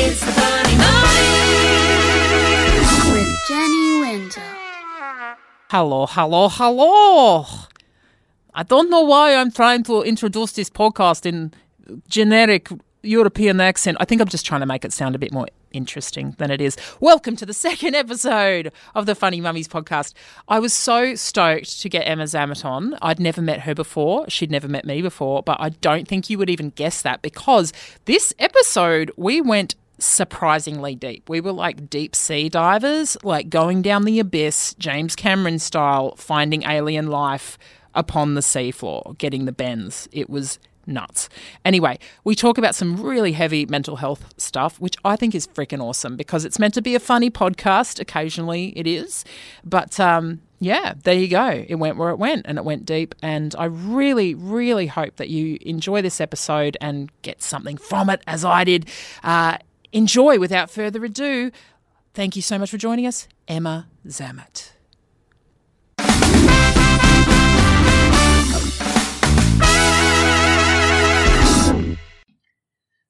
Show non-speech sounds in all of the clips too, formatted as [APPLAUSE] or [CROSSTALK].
It's the funny money with Jenny Wynter. Hello, hello, hello. I don't know why I'm trying to introduce this podcast in generic European accent. I think I'm just trying to make it sound a bit more interesting than it is. Welcome to the second episode of the Funny Mummies podcast. I was so stoked to get Emma Zammit on. I'd never met her before. She'd never met me before, but I don't think you would even guess that because this episode we went surprisingly deep. We were like deep sea divers, like going down the abyss, James Cameron style, finding alien life upon the seafloor, getting the bends. It was nuts. Anyway, we talk about some really heavy mental health stuff, which I think is freaking awesome because it's meant to be a funny podcast. Occasionally it is. But um, yeah, there you go. It went where it went and it went deep. And I really, really hope that you enjoy this episode and get something from it as I did. Uh, enjoy without further ado. Thank you so much for joining us, Emma Zammit.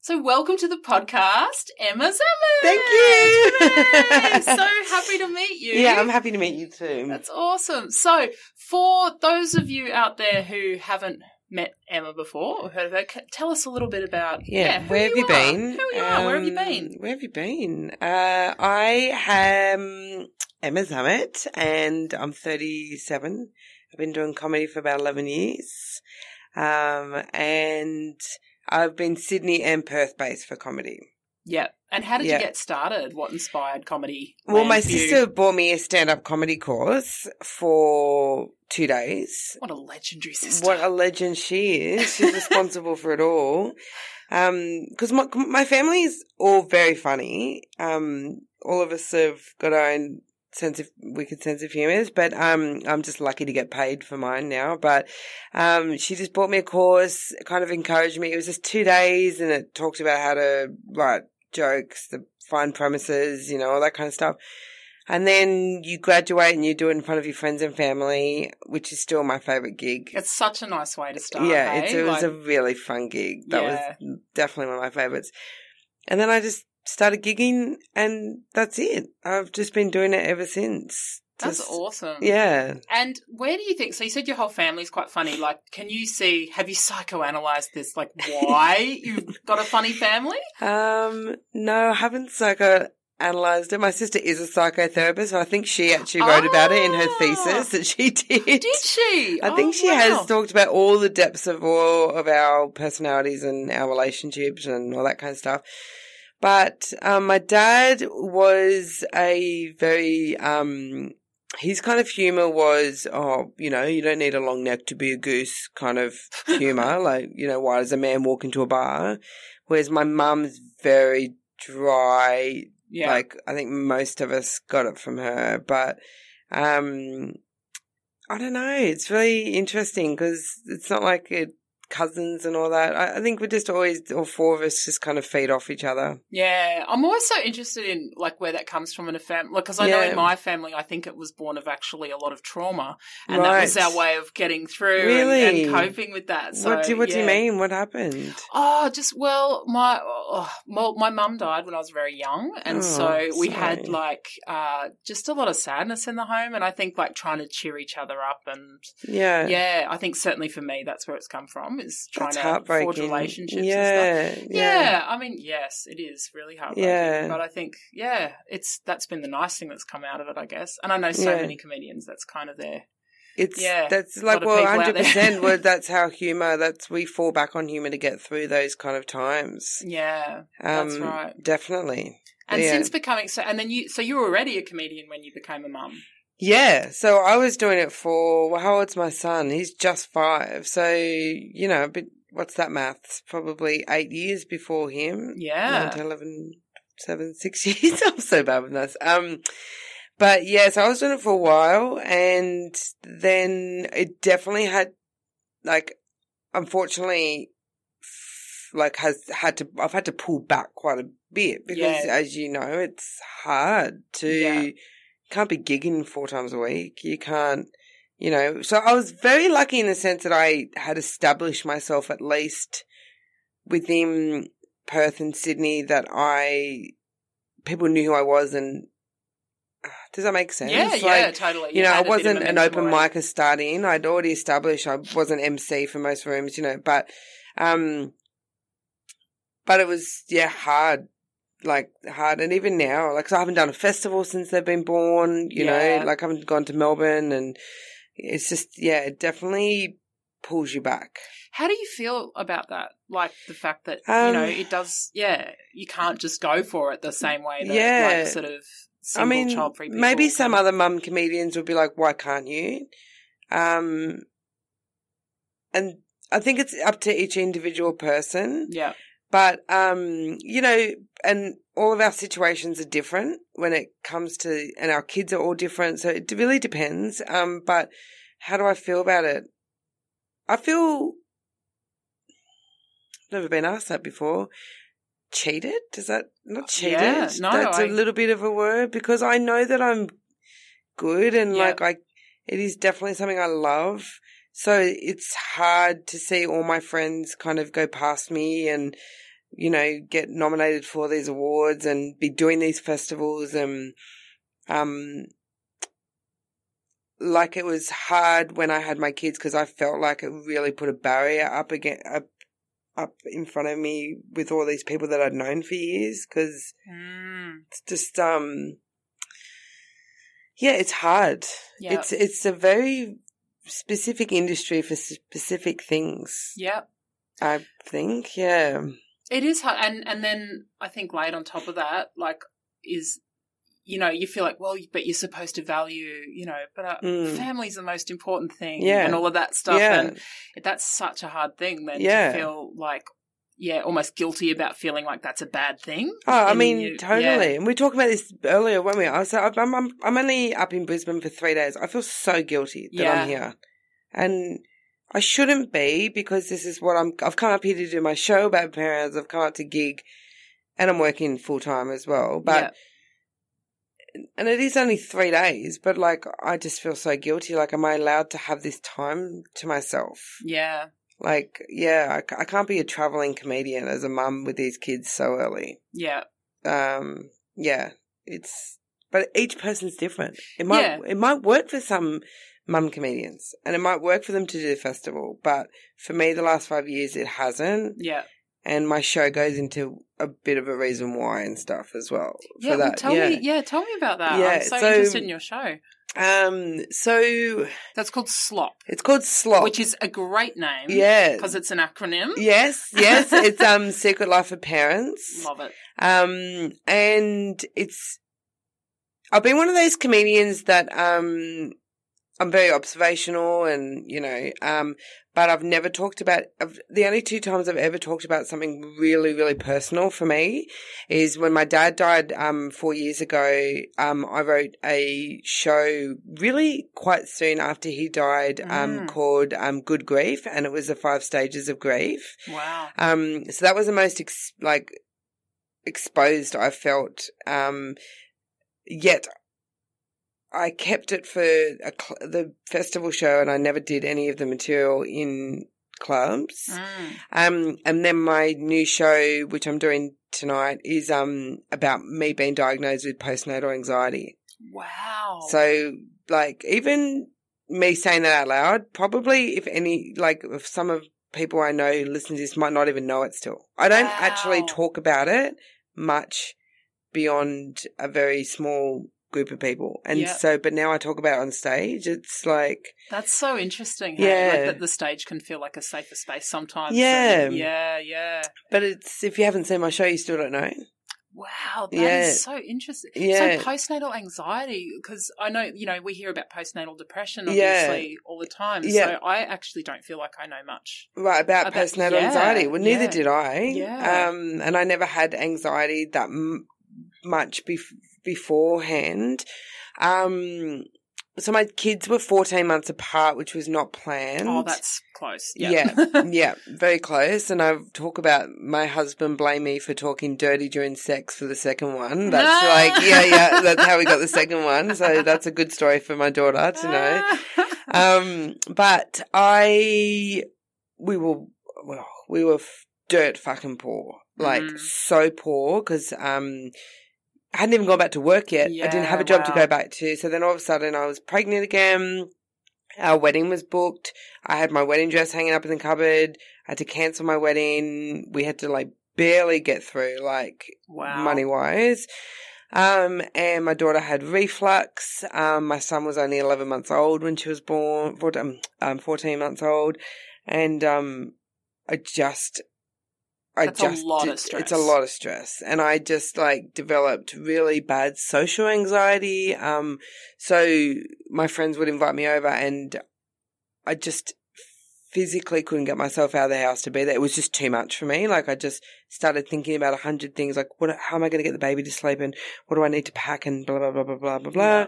So, welcome to the podcast, Emma Zammit. Thank you. Hooray! so happy to meet you. Yeah, I'm happy to meet you too. That's awesome. So, for those of you out there who haven't met Emma before or heard of her, tell us a little bit about yeah, who where have you are. been? Who you are? Where have you Um, been? Where have you been? Uh, I am Emma Zammit and I'm 37. I've been doing comedy for about 11 years. Um, and I've been Sydney and Perth based for comedy. Yeah. And how did Yeah. you get started? What inspired comedy? Well, my sister bought me a stand up comedy course for two days. What a legendary sister. What a legend she is. She's responsible for it all. Um, cause my, my family is all very funny. Um, all of us have got our own sense of, wicked sense of humour, but, um, I'm just lucky to get paid for mine now. But, um, she just bought me a course, kind of encouraged me. It was just two days and it talked about how to write jokes, the find premises, you know, all that kind of stuff. And then you graduate and you do it in front of your friends and family, which is still my favourite gig. It's such a nice way to start. yeah, hey? it's, eh? it was Like, a really fun gig. That Yeah. was definitely one of my favourites. And then I just started gigging and that's it. I've just been doing it ever since. That's Just- awesome. Yeah. And where do you think? So you said your whole family's quite funny. Like, can you see? Have you psychoanalyzed this? Like, why [LAUGHS] you've got a funny family? Um, no, I haven't psychoanalyzed it. My sister is a psychotherapist, so I think she actually wrote about it in her Ah. thesis that she [LAUGHS] did. Did she? I think Oh, she wow. has talked about all the depths of all of our personalities and our relationships and all that kind of stuff. But um, my dad was a very um, his kind of humor was, oh, you know, you don't need a long neck to be a goose kind of [LAUGHS] humor. like, you know, why does a man walk into a bar? Whereas my mum's very dry. Yeah. Like, I think most of us got it from her. But, um, I don't know. It's really interesting because it's not like it, cousins and all that. I, I think we're just always, all four of us just kind of feed off each other. Yeah, I'm always so interested in like where that comes from in a family. Because I know in my family, I think it was born of actually a lot of trauma, and that was our way of getting through and- Really? and, coping with that. So, what do, what do you mean? What happened? Oh, just well, my oh, well, my mum died when I was very young, and Oh, so we had like uh, just a lot of sadness in the home, and I think like trying to cheer each other up, and Yeah. yeah, I think certainly for me that's where it's come from is trying That's to heartbreaking. forge relationships. and stuff. Yeah. Yeah. I mean, yes, it is really heartbreaking. Yeah. But I think, yeah, it's that's been the nice thing that's come out of it, I guess. And I know so Yeah. many comedians that's kind of their It's Yeah, that's like well, hundred percent. Well, [LAUGHS] that's how humor. That's we fall back on humor to get through those kind of times. yeah. That's Um, right. Definitely. And yeah. since becoming so, and then you, so you were already a comedian when you became a mum. Yeah, so I was doing it for well, how old's my son? He's just five, so you know, but what's that maths? Probably eight years before him. Yeah. Nine, 10, 11, seven, six [LAUGHS] years. I'm so bad with this. Um, but yeah, so I was doing it for a while, and then it definitely had, like, unfortunately, like has had to. I've had to pull back quite a bit because, Yeah. as you know, it's hard to. Yeah. Can't be gigging four times a week. You can't. You know, so I was very lucky in the sense that I had established myself at least within Perth and Sydney that I people knew who I was and does that make sense? Yeah, yeah, totally. You know, I had a bit of wasn't an open already. micer starting. I'd already established I wasn't MC for most rooms, you know, but um but it was yeah, hard. Like hard and even now, like I haven't done a festival since they've been born, you Yeah. know, like I haven't gone to Melbourne and it's just yeah, it definitely pulls you back. How do you feel about that? Like the fact that you Um, know it does. Yeah, you can't just go for it the same way that Yeah. like sort of I mean, child free people. maybe some other mum comedians would be like, "Why can't you?" Um, and I think it's up to each individual person. Yeah, But um, you know, and all of our situations are different when it comes to, and our kids are all different. So it really depends. Um, but how do I feel about it? I feel never been asked that before. Cheated? Does that not cheated? Yeah, no, That's a I- little bit of a word because I know that I'm good and Yeah. like I, it is definitely something I love. So it's hard to see all my friends kind of go past me and, you know, get nominated for these awards and be doing these festivals and, um, like it was hard when I had my kids because I felt like it really put a barrier up again, up, up in front of me with all these people that I'd known for years because mm, it's just, um, yeah, it's hard. yeah, It's, it's a very specific industry for specific things. yeah. I think, yeah. It is hard, and and then I think laid on top of that, like is you know you feel like well, but you're supposed to value, you know, but uh, Mm. family's the most important thing, Yeah. and all of that stuff, Yeah. and that's such a hard thing then Yeah. to feel like yeah, almost guilty about feeling like that's a bad thing. Oh, I mean, you- totally. yeah. And we talked about this earlier, weren't we? I was, I'm, I'm, I'm only up in Brisbane for three days. I feel so guilty that Yeah. I'm here. And I shouldn't be because this is what I'm, I've come up here to do my show about parents. I've come up to gig and I'm working full time as well. But, and it is only three days, but like, I just feel so guilty. Like, am I allowed to have this time to myself? yeah, Like, yeah, I, I can't be a traveling comedian as a mum with these kids so early yeah, um yeah it's but each person's different it might Yeah. it might work for some mum comedians and it might work for them to do the festival but for me the last five years it hasn't yeah. And my show goes into a bit of a reason why and stuff as well Yeah, for well, that tell yeah. me. Yeah, tell me about that. Yeah, I'm so, so- interested in your show. um so That's called Slop, it's called slop which is a great name. yeah because it's an acronym. yes yes [LAUGHS] it's um secret life of parents Love it. Um, and it's, I've been one of those comedians that, um, I'm very observational and, you know, um, but I've never talked about, I've, the only two times I've ever talked about something really, really personal for me is when my dad died, um, four years ago. Um, I wrote a show really quite soon after he died, um, Mm. called, um, Good Grief. And it was the five stages of grief. Wow. Um, so that was the most ex- like exposed I felt. Um, yet I kept it for a cl- the festival show, and I never did any of the material in clubs. Mm. Um, and then my new show, which I'm doing tonight, is um about me being diagnosed with postnatal anxiety. Wow. So, like, even me saying that out loud, probably if any, like, if some of people I know who listen to this might not even know it still. I don't actually talk about it much beyond a very small group of people. And Yeah. so, but now I talk about it on stage. It's like, That's so interesting. Hey? Yeah. Like that the stage can feel like a safer space sometimes. Yeah. Yeah, yeah. but it's, if you haven't seen my show, you still don't know. Wow, that is Yeah. so interesting. Yeah. So postnatal anxiety, because I know you know we hear about postnatal depression Yeah. obviously all the time. Yeah. So I actually don't feel like I know much. Right, about, About- postnatal yeah, anxiety. Well, neither yeah. did I. Yeah. Um, and I never had anxiety that m- much bef- beforehand. Um, so my kids were 14 months apart, which was not planned. Oh, that's close. Yeah. Yeah, [LAUGHS] yeah, very close. And I talk about my husband blame me for talking dirty during sex for the second one. That's [LAUGHS] like, yeah, yeah, that's how we got the second one. So that's a good story for my daughter to know. [LAUGHS] Um, but I, we were, well, we were f- dirt fucking poor, like Mhm. so poor because, um, I hadn't even gone back to work yet. I didn't have a Yeah, job to go back to. So then all of a sudden I was pregnant again. Our wedding was booked. I had my wedding dress hanging up in the cupboard. I had to cancel my wedding. We had to like barely get through, like Wow. money wise. Um, and my daughter had reflux. Um, my son was only 11 months old when she was born, 14, um, 14 months old. And, um, I just, I That's a just, lot of It's a lot of stress. And I just like developed really bad social anxiety. Um, so my friends would invite me over and I just physically couldn't get myself out of the house to be there. It was just too much for me. Like I just started thinking about a hundred things, like what, how am I going to get the baby to sleep, and what do I need to pack, and blah blah blah blah blah blah blah. Yeah.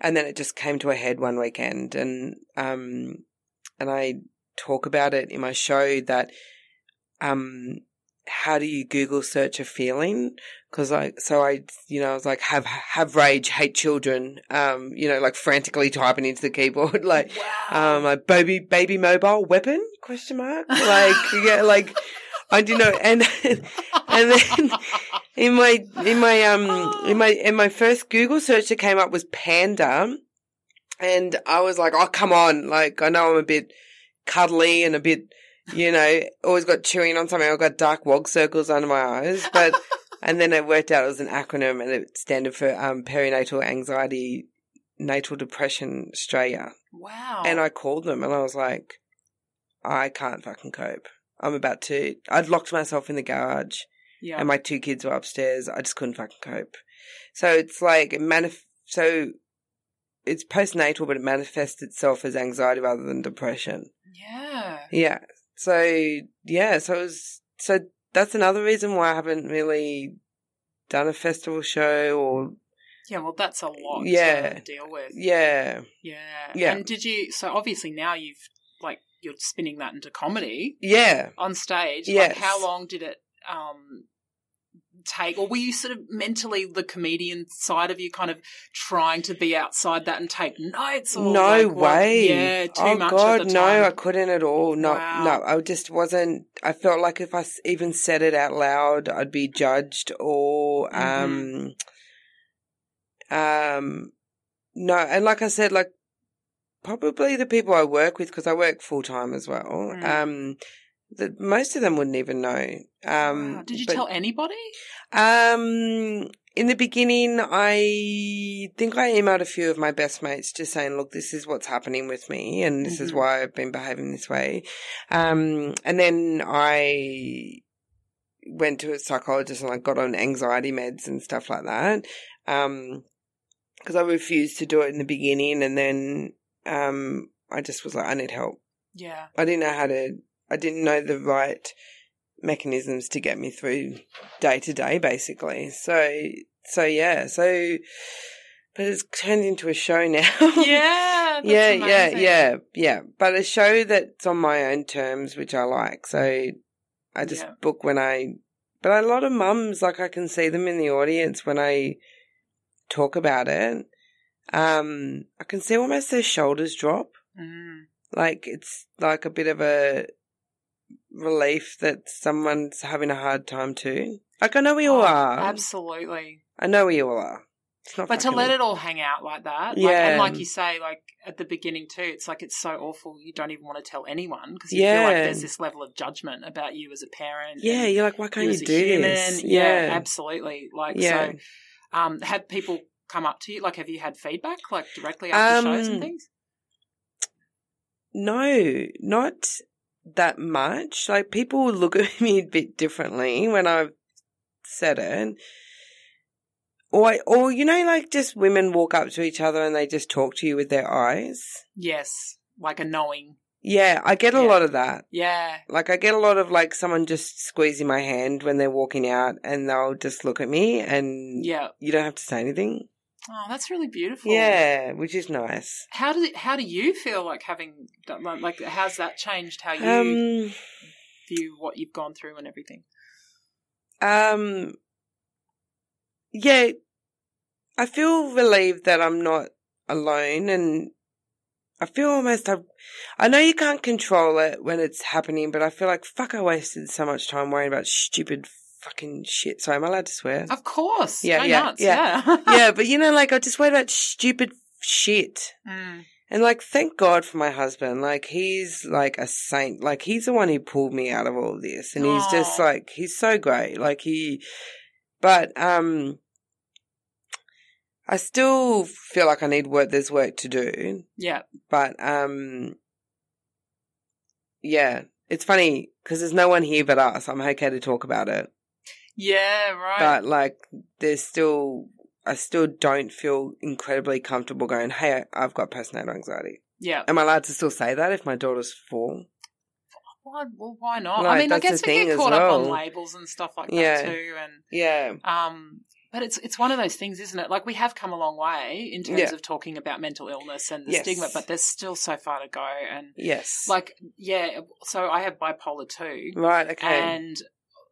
And then it just came to a head one weekend, and um, and I talk about it in my show that um. How do you Google search a feeling? Because I, so I, you know, I was like, have have rage, hate children, um, you know, like frantically typing into the keyboard, [LAUGHS] like, Wow. um, a baby baby mobile weapon question mark like yeah like I do know and [LAUGHS] and then in my in my um in my in my first Google search that came up was panda and I was like oh come on like I know I'm a bit cuddly and a bit you know always got chewing on something I've got dark wog circles under my eyes but [LAUGHS] and then it worked out it was an acronym and it standed for um perinatal anxiety natal depression Australia wow. and I called them and I was like, I can't fucking cope. I'm about to. I'd locked myself in the garage yeah. and my two kids were upstairs. I just couldn't fucking cope. So it's like, it manif- so it's postnatal, but it manifests itself as anxiety rather than depression. yeah. Yeah. So, yeah. So it was, so that's another reason why I haven't really done a festival show or, Yeah, well, that's a lot Yeah. to deal with. yeah. Yeah. Yeah. And did you, so obviously now you've, like, you're spinning that into comedy Yeah. on stage. Yes. Like, how long did it um, take? Or were you sort of mentally the comedian side of you kind of trying to be outside that and take notes? Or no like, what- way. yeah, too oh much God, no. I couldn't at all. No, Wow. no, I just wasn't. I felt like if I even said it out loud, I'd be judged or, Mm-hmm. um, um, no. And like I said, like probably the people I work with, because I work full time as well. Mm. Um, that most of them wouldn't even know. Um, Wow. Did you tell anybody? Um, in the beginning, I think I emailed a few of my best mates just saying, look, this is what's happening with me and this is Mhm. why I've been behaving this way. Um, and then I went to a psychologist and I got on anxiety meds and stuff like that. Um, cause I refused to do it in the beginning and then, um, I just was like, I need help. Yeah. I didn't know how to, I didn't know the right mechanisms to get me through day to day, basically. So, so yeah, so, but it's turned into a show now. [LAUGHS] Yeah. yeah, yeah, yeah, yeah. But a show that's on my own terms, which I like. So I just Yeah. book when I, but a lot of mums, like I can see them in the audience when I talk about it. Um, I can see almost their shoulders drop Mm. like it's like a bit of a relief that someone's having a hard time too. Like I know we all Oh, are. Absolutely. I know we all are. It's not But to let it all hang out like that, like, Yeah. and like you say, like at the beginning too, it's like it's so awful. You don't even want to tell anyone because you feel like there's this level of judgment about you as a parent. Yeah, you're like, why can't you, a do human. this? Yeah, absolutely. Like Yeah. so, um, have people come up to you? Like, have you had feedback like directly after shows and Um, things? No, not that much. Like people look [LAUGHS] at me a bit differently when I've said it. or or you know, like just women walk up to each other and they just talk to you with their eyes. Yes, like a knowing. Yeah, I get a Yeah. lot of that. Yeah. Like I get a lot of like someone just squeezing my hand when they're walking out and they'll just look at me and Yeah. you don't have to say anything. Oh, that's really beautiful. Yeah, which is nice. How do how do you feel like having done- like, how's that changed how you Um view what you've gone through and everything? um yeah, I feel relieved that I'm not alone and I feel almost I I know you can't control it when it's happening, but I feel like fuck I wasted so much time worrying about stupid fucking shit. Sorry, am I allowed to swear? Of course. Yeah, Go yeah, nuts, yeah. yeah. [LAUGHS] yeah, but [LAUGHS] you know, like I just worried about stupid shit. Mm. And like, thank God for my husband. Like, he's like a saint. Like, he's the one who pulled me out of all of this. And he's just like, he's so great. Like, he, but, um, I still feel like I need work. There's work to do. Yeah. But, um, yeah, it's funny because there's no one here but us. I'm okay to talk about it. Yeah, right. But like, there's still, I still don't feel incredibly comfortable going, hey, I've got postnatal anxiety. yeah. Am I allowed to still say that if my daughter's four? Why, well, why not? I mean, I guess we get caught up on labels and stuff like Yeah. that too, and Yeah. um, but it's it's one of those things, isn't it? Like we have come a long way in terms Yeah. of talking about mental illness and the Yes. stigma, but there's still so far to go. And Yes. like, yeah, so I have bipolar too, right. Okay. and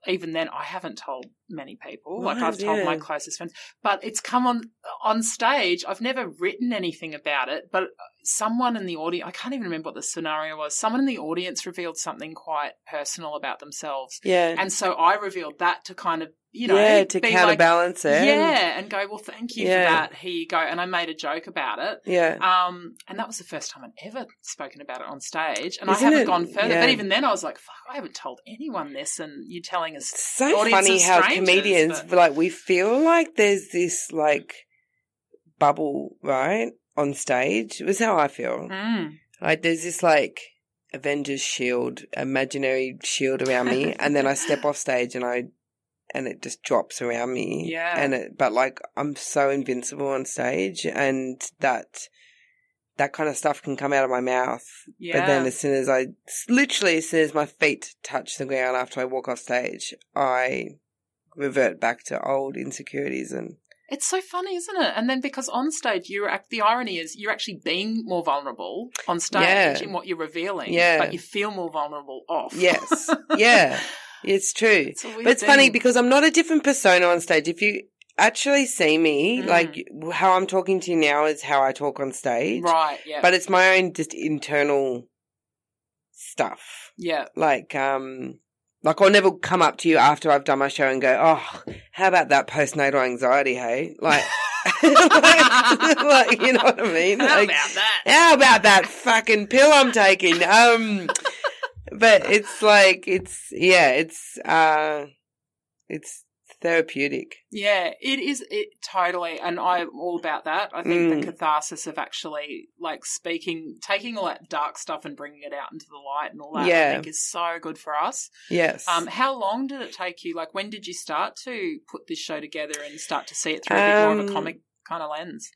even then, I haven't told many people. Like I've told my closest friends, but it's come on on stage. I've never written anything about it, but someone in the audience, I can't even remember what the scenario was. Someone in the audience revealed something quite personal about themselves, yeah. and so I revealed that to kind of you know yeah, to counterbalance like, it. yeah, and go well, thank you Yeah. for that. Here you go, and I made a joke about it. Yeah. Um, and that was the first time I'd ever spoken about it on stage, and Isn't I haven't it- gone further. yeah. But even then, I was like, "Fuck, I haven't told anyone this," and you're telling us It's so audience funny of how comedians, but- like, we feel like there's this, like, bubble, right? On stage. It was how I feel. Mm. Like, there's this, like, Avengers shield, imaginary shield around me, and then I step off [LAUGHS] stage and I, and it just drops around me. Yeah. And it, but like, I'm so invincible on stage, and that, that kind of stuff can come out of my mouth. Yeah. But then as soon as I, literally as soon as my feet touch the ground after I walk off stage, I revert back to old insecurities and It's so funny, isn't it? And then because on stage, you're act- the irony is you're actually being more vulnerable on stage Yeah. in what you're revealing, Yeah. but you feel more vulnerable off. yes, [LAUGHS] yeah, it's true. It's a weird But it's funny because I'm not a different persona on stage. If you actually see me, Mm. like how I'm talking to you now is how I talk on stage. right, yeah, But it's my own just internal stuff. yeah, Like, um, like I'll never come up to you after I've done my show and go, "Oh, how about that postnatal anxiety?" Hey, like, like, [LAUGHS] like, you know what I mean? How Like, about that? how about that fucking pill I'm taking? Um, but it's like it's yeah, it's uh, it's therapeutic. Yeah, it is. It totally, and I'm all about that. I think Mm. the catharsis of actually like speaking, taking all that dark stuff and bringing it out into the light and all that. I Yeah. think is so good for us. Yes. Um, how long did it take you? Like, when did you start to put this show together and start to see it through a bit more of a Um, comic kind of lens?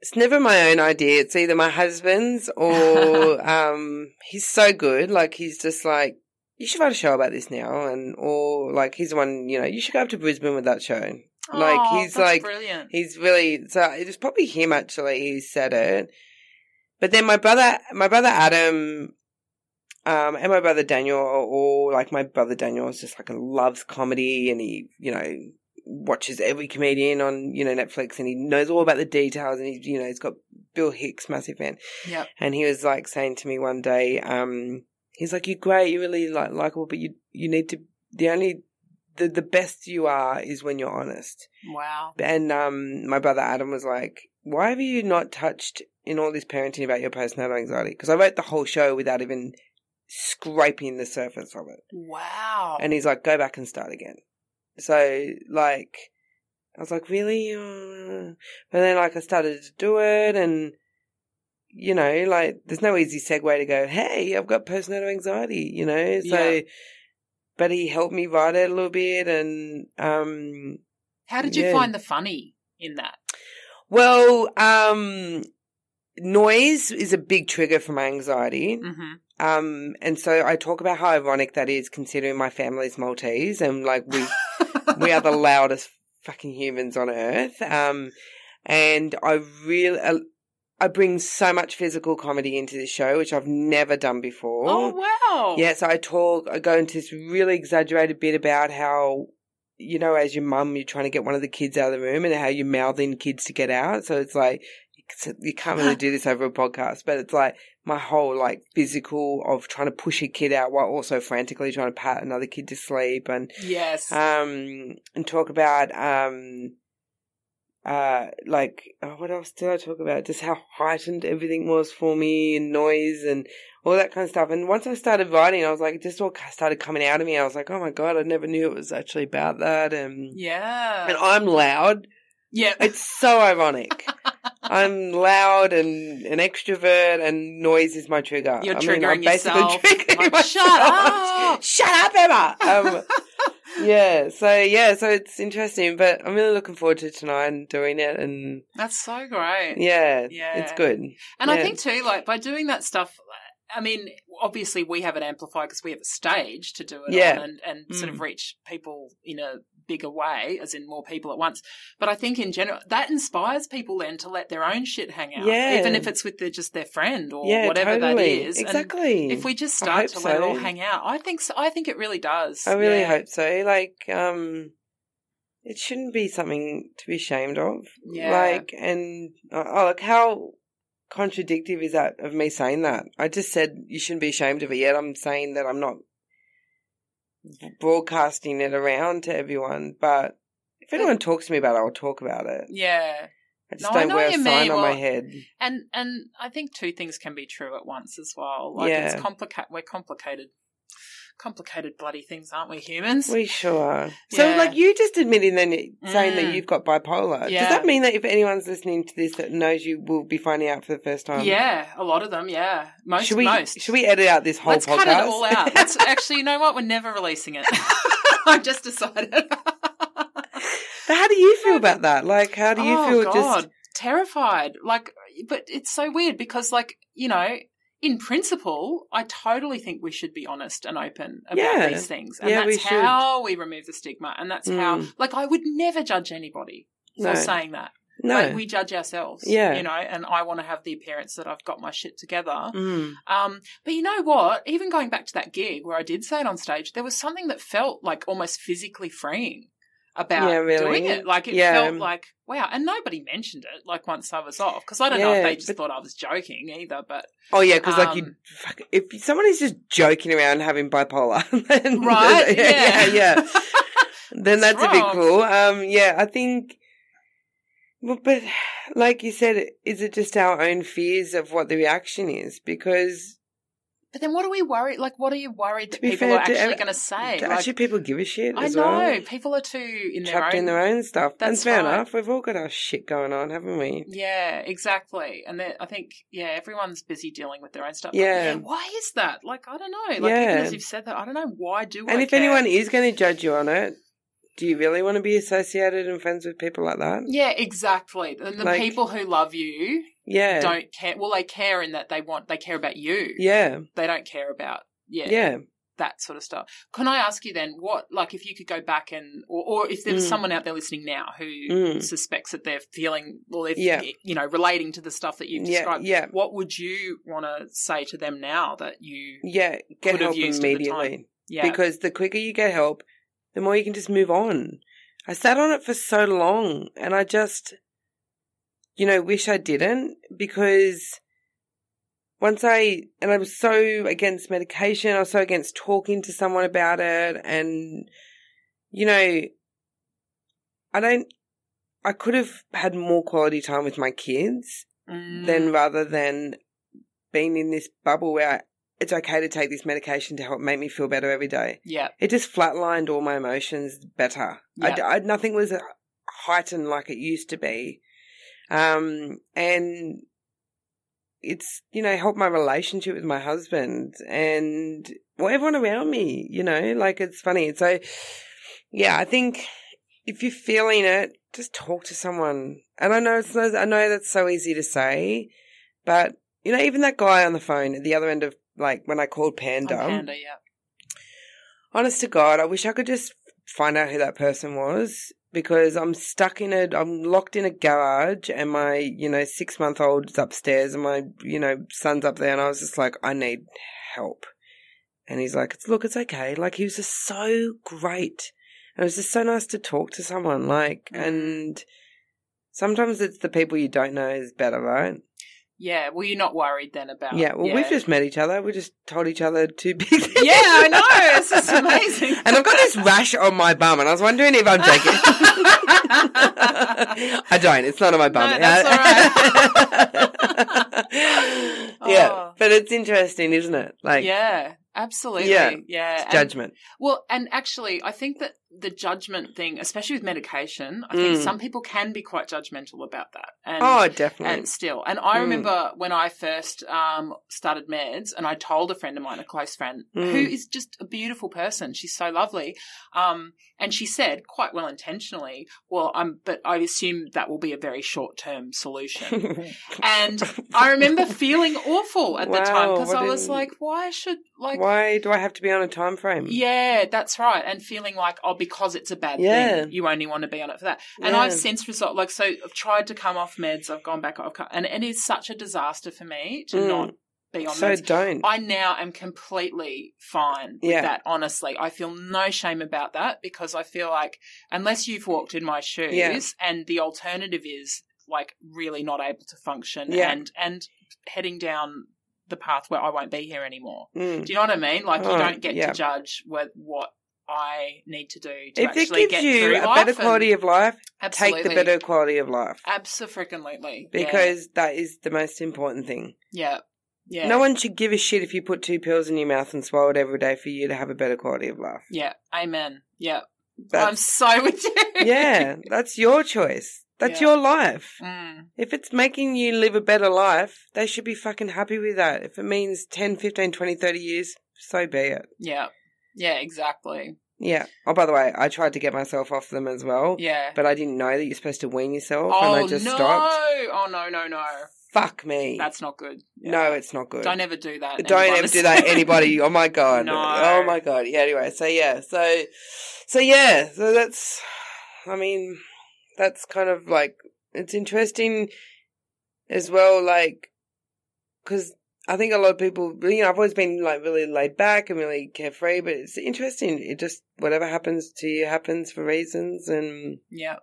it's never my own idea. It's either my husband's or [LAUGHS] um he's so good. Like he's just like you should write a show about this now, and or like he's the one you know you should go up to Brisbane with that show. Like Oh, he's that's like brilliant. he's really so it was probably him actually who said it. But then my brother, my brother Adam, um, and my brother Daniel, are all like my brother Daniel is just like a loves comedy, and he you know watches every comedian on you know Netflix, and he knows all about the details, and he's you know he's got Bill Hicks, massive fan, Yeah. and he was like saying to me one day, um, he's like, "You're great, you're really like likable, but you you need to the only the the best you are is when you're honest." Wow. And um, my brother Adam was like, "Why have you not touched in all this parenting about your postnatal anxiety?" Because I wrote the whole show without even scraping the surface of it. Wow. And he's like, "Go back and start again." So like, I was like, "Really?" Uh... But then like I started to do it, and you know, like there's no easy segue to go, "Hey, I've got postnatal anxiety," you know. So, Yeah. but he helped me write it a little bit, and um, How did you Yeah. find the funny in that? Well, um, noise is a big trigger for my anxiety. hmm Um, and so I talk about how ironic that is considering my family's Maltese and like we, we are the [LAUGHS] loudest fucking humans on earth. Um, and I really, uh, I bring so much physical comedy into the show, which I've never done before. Oh wow! Yeah, so I talk, I go into this really exaggerated bit about how, you know, as your mum, you're trying to get one of the kids out of the room and how you're mouthing kids to get out. So it's like, you can't really do this over a podcast, but it's like my whole like physical of trying to push a kid out while also frantically trying to pat another kid to sleep and, Yes. um, and talk about, um, uh, like, oh, what else did I talk about? Just how heightened everything was for me and noise and all that kind of stuff. And once I started writing, I was like, it just all started coming out of me. I was like, oh my God, I never knew it was actually about that. And, yeah. and I'm loud. yeah. It's so ironic. [LAUGHS] I'm loud and an extrovert, and noise is my trigger. You're I mean, I'm triggering basically yourself. triggering Like, myself. shut up. Shut up, Emma. Um, yeah. So yeah. So it's interesting, but I'm really looking forward to tonight and doing it, and That's so great. yeah, Yeah. it's good. And I think too, like by doing that stuff, I mean, obviously we have an amplifier because we have a stage to do it Yeah. on and, and sort of Mm. reach people in a bigger way, as in more people at once. But I think in general, that inspires people then to let their own shit hang out, Yeah. even if it's with their, just their friend or yeah, whatever that totally. is. And Exactly. if we just start to let it all hang out, I think so, I think it really does. I really Yeah. hope so. Like, um, it shouldn't be something to be ashamed of. Yeah. Like, and oh, like how contradictive is that of me saying that? I just said you shouldn't be ashamed of it. Yet I'm saying that I'm not broadcasting it around to everyone. But if anyone talks to me about it, I'll talk about it. Yeah. I just No, don't know wear a sign mean. on my head. And and I think two things can be true at once as well. Like Yeah. it's complicated. We're complicated, complicated bloody things, aren't we? Humans. We sure are. So, Yeah. like, you just admitting then saying Mm. that you've got bipolar. Yeah. Does that mean that if anyone's listening to this that knows you will be finding out for the first time? yeah, a lot of them. Yeah, most. Should we most. should we edit out this whole Let's podcast? cut it all out. [LAUGHS] Let's actually. You know what? We're never releasing it. [LAUGHS] I've just decided. But how do you feel about that? Like, how do you oh, feel? God. Just terrified. Like, but it's so weird because, like, you know. In principle, I totally think we should be honest and open about Yeah. these things. And Yeah, we that's should. how we remove the stigma. And that's how, Mm. like, I would never judge anybody for No. saying that. no. Like, we judge ourselves. Yeah. You know, and I want to have the appearance that I've got my shit together. Mm. Um, but you know what? Even going back to that gig where I did say it on stage, there was something that felt like almost physically freeing about Yeah, really? doing it. Like it Yeah. felt like wow, and nobody mentioned it. Like once I was off, because I don't know if they just but- thought I was joking either. But Oh yeah, because like you, Um, if someone is just joking around having bipolar, [LAUGHS] then [LAUGHS] Right? [LAUGHS] yeah, Yeah. yeah, then that's a bit cool. Um, yeah, I think. Well, but [SIGHS] like you said, is it just our own fears of what the reaction is? Because but then what are we worried? Like, what are you worried that people fair, are actually going to say? do Like, actually people give a shit. I know well? people are too in their own. in their own stuff. That's fair enough. We've all got our shit going on, haven't we? Yeah, exactly. And I think, yeah, everyone's busy dealing with their own stuff. Yeah. why is that? Like, I don't know. Like, Yeah. even as you've said that, I don't know why do I And if care? anyone is going to judge you on it, do you really want to be associated and friends with people like that? Yeah, exactly. And the Like- people who love you Yeah. don't care. Well, they care in that they want, they care about you. Yeah. They don't care about, yeah, Yeah. that sort of stuff. Can I ask you then, what, like, if you could go back and, or, or if there's Mm. someone out there listening now who Mm. suspects that they're feeling, well, if, Yeah. you know, relating to the stuff that you've described, yeah. what would you want to say to them now that you, Yeah. Get help immediately. yeah, Because the quicker you get help, the more you can just move on. I sat on it for so long and I just, you know, wish I didn't because once I, and I was so against medication, I was so against talking to someone about it and, you know, I don't, I could have had more quality time with my kids Mm, than rather than being in this bubble where it's okay to take this medication to help make me feel better every day. yeah, It just flatlined all my emotions better. I, Yeah. I- nothing was heightened like it used to be. Um, and it's, you know, helped my relationship with my husband and well, everyone around me, you know, like it's funny. So, yeah, I think if you're feeling it, just talk to someone. And I know it's I know that's so easy to say, but you know, even that guy on the phone at the other end of like when I called Panda, On Panda, yeah. honest to God, I wish I could just find out who that person was because I'm stuck in a, I'm locked in a garage and my, you know, six month old's upstairs and my, you know, son's up there and I was just like, I need help. And he's like, it's, look, it's okay. Like he was just so great. And it was just so nice to talk to someone like, mm-hmm. and sometimes it's the people you don't know is better, right? Yeah, well, you're not worried then about. Yeah, well, we've just met each other. We just told each other two big [LAUGHS] things. Yeah, I know. It's just amazing. and I've got this rash on my bum, and I was wondering if I'm joking. [LAUGHS] I don't. It's not on my bum. No, that's [LAUGHS] yeah, Oh. but it's interesting, isn't it? Like, yeah, absolutely. Yeah, Yeah, it's And- judgment. well, and actually, I think that the judgment thing, especially with medication, I think Mm. some people can be quite judgmental about that. And, oh, definitely. and still, and I Mm. remember when I first um, started meds, and I told a friend of mine, a close friend, Mm. who is just a beautiful person. She's so lovely, um, and she said, quite well intentionally, "Well, I'm, but I assume that will be a very short term solution." [LAUGHS] and I remember feeling awful at the time because I was like, "Why should like?" Why do I have to be on a time frame? Yeah, that's right. And feeling like, oh, because it's a bad Yeah. thing, you only want to be on it for that. And Yeah. I've since resort like so I've tried to come off meds, I've gone back, I've come, and it is such a disaster for me to Mm. not be on So meds. don't. I now am completely fine with Yeah. that, honestly. I feel no shame about that because I feel like unless you've walked in my shoes and the alternative is like really not able to function and and heading down the path where I won't be here anymore. Mm. Do you know what I mean? Like you Oh, don't get yeah. to judge what what I need to do to If it actually gives get you through a better quality of life, absolutely. take the better quality of life. Absolutely. Because that is the most important thing. yeah, yeah, yeah. No one should give a shit if you put two pills in your mouth and swallow it every day for you to have a better quality of life. Yeah, amen. Yeah, I'm so [LAUGHS] with you. yeah, that's your choice. That's Yeah. your life. Mm, If it's making you live a better life, they should be fucking happy with that. If it means 10, 15, 20, 30 years, so be it. yeah, yeah, exactly. Yeah. Oh, by the way, I tried to get myself off them as well, Yeah. but I didn't know that you're supposed to wean yourself, oh and I just no! stopped. Oh no, no, no! Fuck me. That's not good. Yeah. No, it's not good. Don't ever do that. Don't ever do that, anybody. Oh my god. [LAUGHS] No. Oh my god. Yeah. Anyway, so yeah, so so yeah, so that's. I mean, that's kind of like it's interesting as well, like because I think a lot of people, you know, I've always been like really laid back and really carefree, but it's interesting. It just whatever happens to you happens for reasons, and Yeah.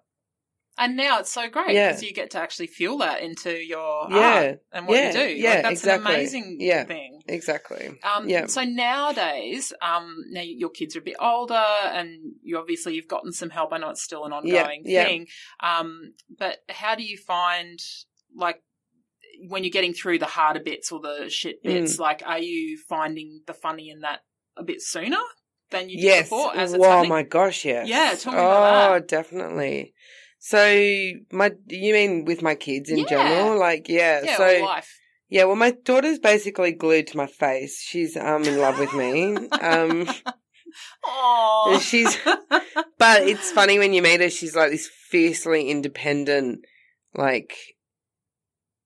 And now it's so great Yeah. because you get to actually fuel that into your Yeah. art and what Yeah. you do. Yeah, like, that's exactly. an amazing Yeah. thing. exactly. Um, Yeah. So nowadays, um, now your kids are a bit older, and you obviously you've gotten some help. I know it's still an ongoing yeah. thing. Um, but how do you find like when you're getting through the harder bits or the shit Mm. bits? Like, are you finding the funny in that a bit sooner than you did Yes. before? As oh happening? my gosh, yes. Yeah, oh, about that. definitely. So my, you mean with my kids in Yeah. general? Like, yeah. yeah, so life. yeah, well, my daughter's basically glued to my face. She's um in love with me. [LAUGHS] Um, Oh, she's, [LAUGHS] but it's funny when you meet her. She's like this fiercely independent, like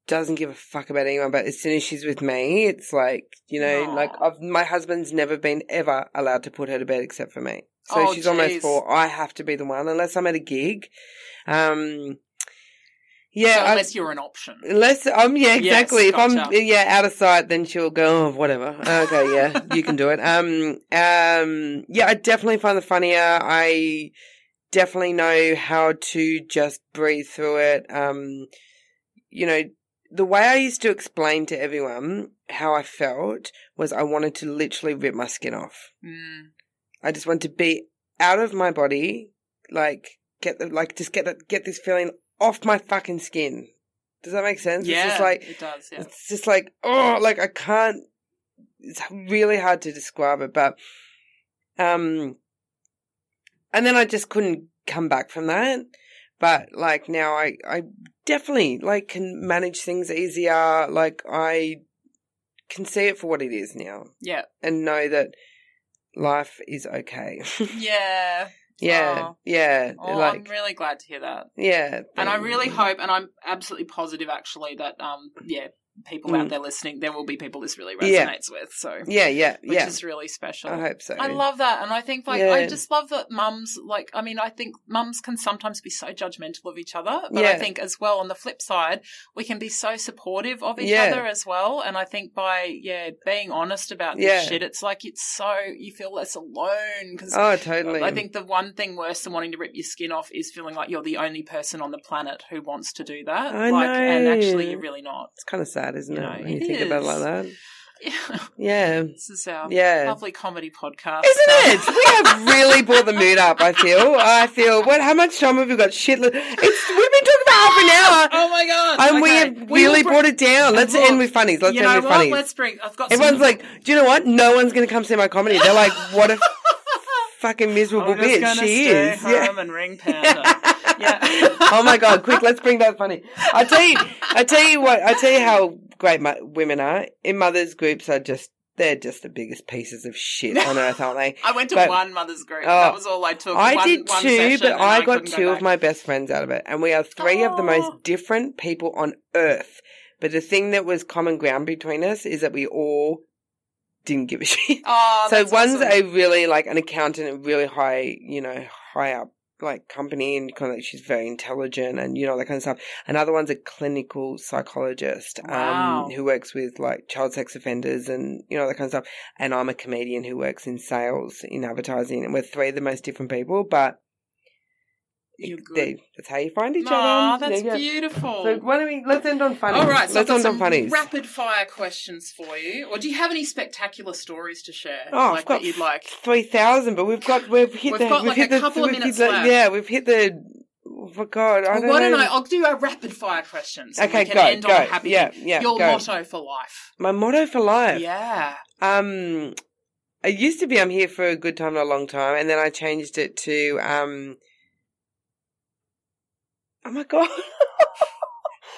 doesn't give a fuck about anyone. But as soon as she's with me, it's like you know, Aw. like I've, my husband's never been ever allowed to put her to bed except for me. So Oh, she's almost jeez. for I have to be the one unless I'm at a gig. Um, So yeah, I- unless you're an option. Unless um yeah Yes, exactly if I'm gotcha. yeah out of sight then she'll go oh whatever okay yeah you can do it um um yeah I definitely find the funnier I definitely know how to just breathe through it um you know the way I used to explain to everyone how I felt was I wanted to literally rip my skin off Mm. I just want to be out of my body like get the like just get that get this feeling off my fucking skin. Does that make sense? Yeah, It's just like it does. Yeah. it's just like oh, like I can't. It's really hard to describe it, but um, and then I just couldn't come back from that. But like now, I I definitely like can manage things easier. Like I can see it for what it is now, Yeah. and know that life is okay. [LAUGHS] Yeah. Yeah, Oh. yeah, Oh, like I'm really glad to hear that. yeah. And I really hope, and I'm absolutely positive actually that, um, yeah, people Mm. out there listening, there will be people this really Yeah. resonates with. So, Yeah, yeah, which yeah. is really special. I hope so. I love that. And I think, like, I just love that mums, like, I mean, I think mums can sometimes be so judgmental of each other. But I think, as well, on the flip side, we can be so supportive of each Yeah. other as well. And I think by, yeah, being honest about this Yeah. shit, it's like it's so, you feel less alone. Because Oh, totally. I think the one thing worse than wanting to rip your skin off is feeling like you're the only person on the planet who wants to do that. I like, and actually, you're really not. it's kind of sad, isn't You it? know, when you it think about it like that. [LAUGHS] Yeah. Yeah. This is our Yeah. lovely comedy podcast. Isn't it? We have [LAUGHS] really brought the mood up. I feel. I feel. What? How much time have we got? Shit. It's. We've been talking about half an [LAUGHS] hour, Oh my god! and we have We really brought it down. Let's Look, end with funnies. Let's end with what? funnies. Let's bring. I've got. Everyone's like, do you know what? No one's going to come see my comedy. They're like, what a fucking miserable bitch she is. Yeah. and ring panda. Yeah. oh my god! Quick, let's bring that funny. I tell you, I tell you what. I tell you how great mo- women are. In mothers groups are just they're just the biggest pieces of shit on earth, aren't they? [LAUGHS] I went to But- one mother's group. Oh, that was all I took. I one, did one too, session but and I couldn't got go two of back. my best friends out of it, and we are three of the Oh. most different people on earth. But the thing that was common ground between us is that we all didn't give a [LAUGHS] shit. Oh, so that's one's awesome. a really like an accountant, a really high, you know, high up like company, and kind of she's very intelligent, and you know that kind of stuff. Another one's a clinical psychologist Wow. um, who works with like child sex offenders and you know that kind of stuff. And I'm a comedian who works in sales in advertising, and we're three of the most different people, but. You're good. they- that's how you find each Aw, other. that's you beautiful. So why don't we let's end on funny. all right, so let's I've end on some rapid fire questions for you. Or do you have any spectacular stories to share? Oh, like I've got that you'd like. three thousand, but we've got we've hit We've the got, we've like, hit a the, couple of minutes the- left. Yeah, we've hit the. For God, I Well, don't why don't. I? I'll do a rapid fire questions. and Okay, we can go, end go. on happy. Yeah, yeah, Your go. motto for life. My motto for life. Yeah. Um, it used to be "I'm here for a good time, not a long time," and then I changed it to um. Oh my god!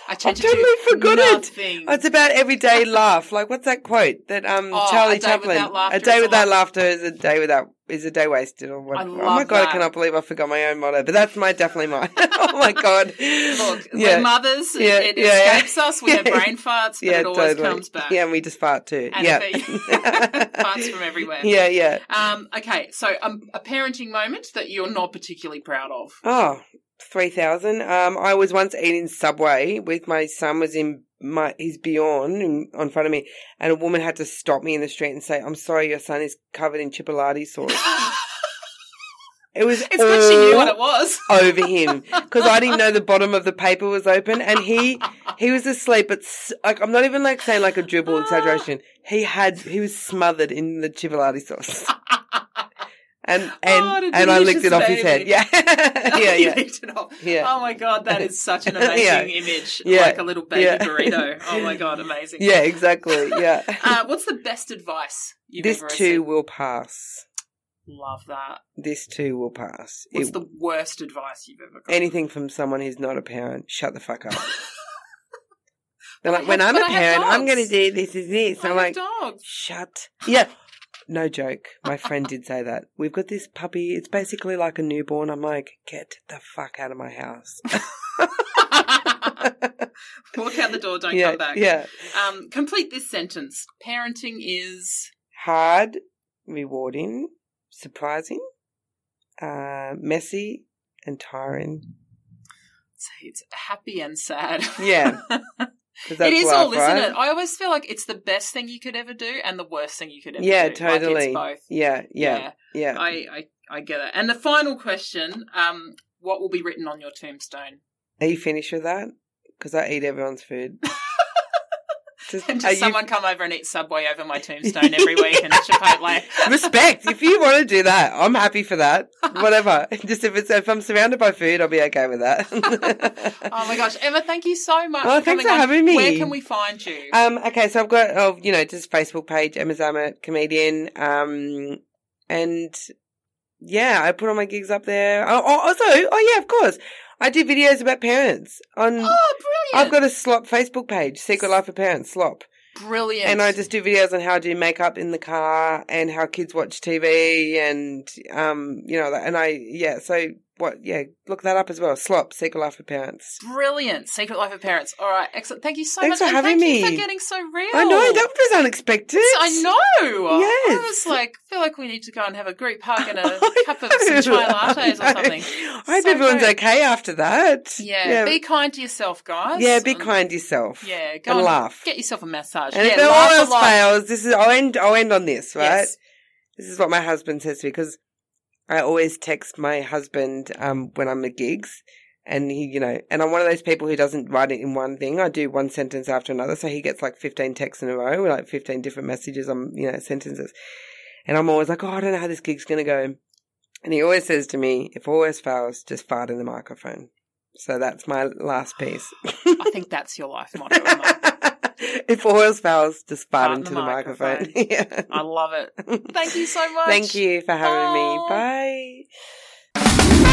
I changed totally it forgot it. it's about everyday laugh. Like what's that quote that um Oh, Charlie Chaplin? a day without laughter is a day without is a day wasted. Or what? Oh my god! that. I cannot believe I forgot my own motto, but that's my definitely mine. [LAUGHS] oh my god! Look, yeah. we're mothers. It- Yeah, it yeah, yeah. escapes us. We have Yeah. brain [LAUGHS] farts, but yeah, it always totally. comes back. Yeah, and we just fart too. And yeah. [LAUGHS] farts from everywhere. yeah, yeah. Um, okay, so um, a parenting moment that you're not particularly proud of. Oh, 3,000. Um, I was once eating Subway with my son was in my, his Beyond in, on front of me and a woman had to stop me in the street and say, I'm sorry, your son is covered in chipotle sauce. It was It's good she knew what it was. over him because I didn't know the bottom of the paper was open and he he was asleep but like I'm not even like saying like a dribble [GASPS] exaggeration he had he was smothered in the chipotle sauce [LAUGHS] and and Oh, and I licked it off his head yeah [LAUGHS] [LAUGHS] yeah yeah licked it off. Yeah. Oh my god, that is such an [LAUGHS] amazing Yeah. image. Yeah. Like a little baby Yeah. burrito. Oh my god, amazing. yeah exactly yeah Uh, what's the best advice you've this ever received? This too will pass Love that. this too will pass What's It- the worst advice you've ever got? anything from someone who's not a parent shut the fuck up they're like when I'm a have parent I'm going to do this is this I I'm have like dogs. Shut. Yeah. No joke. My friend did say that. We've got this puppy. It's basically like a newborn. I'm like, get the fuck out of my house. [LAUGHS] Walk out the door, don't yeah. come back. Yeah. Um, complete this sentence. Parenting is Hard, rewarding, surprising, uh, messy, and tiring. say it's happy and sad. Yeah. [LAUGHS] it is all, isn't it? I always feel like it's the best thing you could ever do and the worst thing you could ever Yeah, do. Like, totally. it's both. Yeah, yeah, yeah. I, I, I get it. And the final question, um, what will be written on your tombstone? Are you finished with that? Because I eat everyone's food. [LAUGHS] Just, And just you- someone come over and eat Subway over my tombstone every [LAUGHS] week and Chipotle. [LAUGHS] Respect. If you want to do that, I'm happy for that. Whatever. [LAUGHS] Just if it's if I'm surrounded by food, I'll be okay with that. Oh my gosh, Emma, thank you so much. Oh, for thanks coming for on. having me. Where can we find you? um, okay, so I've got oh, you know, just Facebook page, Emma Zammit, comedian. Um, and yeah, I put all my gigs up there. Oh, oh, also, oh yeah, of course, I do videos about parents on. oh, brilliant! I've got a slop Facebook page, Secret Life of Parents, slop. Brilliant. And I just do videos on how I do makeup in the car and how kids watch TV and, um, you know, and I, yeah, so what, yeah, look that up as well. Slop, Secret Life of Parents. Brilliant. Secret Life of Parents. All right. Excellent. Thank you so Thanks much. for and having thank you me. for getting so real. I know, that was unexpected. I know. Yes. I was like, feel like we need to go and have a group hug and a [LAUGHS] cup of some chai lattes or something. I hope So everyone's good. okay after that. Yeah, Be kind to yourself, guys. yeah, be And- kind to yourself. Yeah. Go and and laugh. Get yourself a massage. And yeah, if all else fails, this is I'll end. I'll end on this, right? Yes. This is what my husband says to me because I always text my husband um, when I'm at gigs, and he, you know, and I'm one of those people who doesn't write it in one thing. I do one sentence after another, so he gets like 15 texts in a row, with like 15 different messages on, you know, sentences. And I'm always like, oh, I don't know how this gig's going to go. And he always says to me, if all else fails, just fart in the microphone. So that's my last piece. I think that's your life motto. [LAUGHS] All else fails, just Fart into the the, microphone. microphone. [LAUGHS] yeah. I love it. Thank you so much. Thank you for having Bye. me. Bye.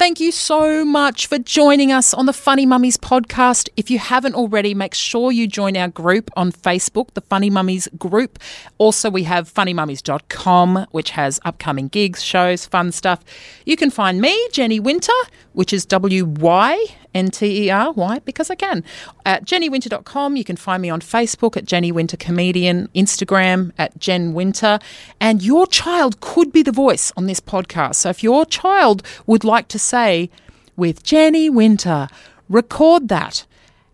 Thank you so much for joining us on the Funny Mummies podcast. If you haven't already, make sure you join our group on Facebook, the Funny Mummies group. Also, we have funnymummies.com, which has upcoming gigs, shows, fun stuff. You can find me, Jenny Wynter, which is W Y N T E R, why? Because I can. At jennywynter.com, you can find me on Facebook at Jenny Wynter Comedian, Instagram at Jen Wynter, and your child could be the voice on this podcast. So if your child would like to say, with Jenny Wynter, record that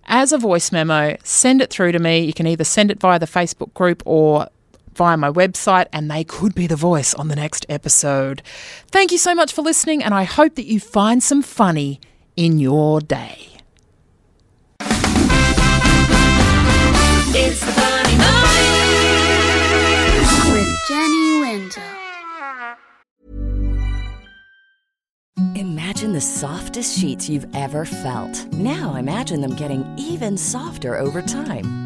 as a voice memo, send it through to me. You can either send it via the Facebook group or via my website, and they could be the voice on the next episode. Thank you so much for listening, and I hope that you find some funny in your day. It's the funny money with Jenny Wynter. Imagine the softest sheets you've ever felt. Now imagine them getting even softer over time.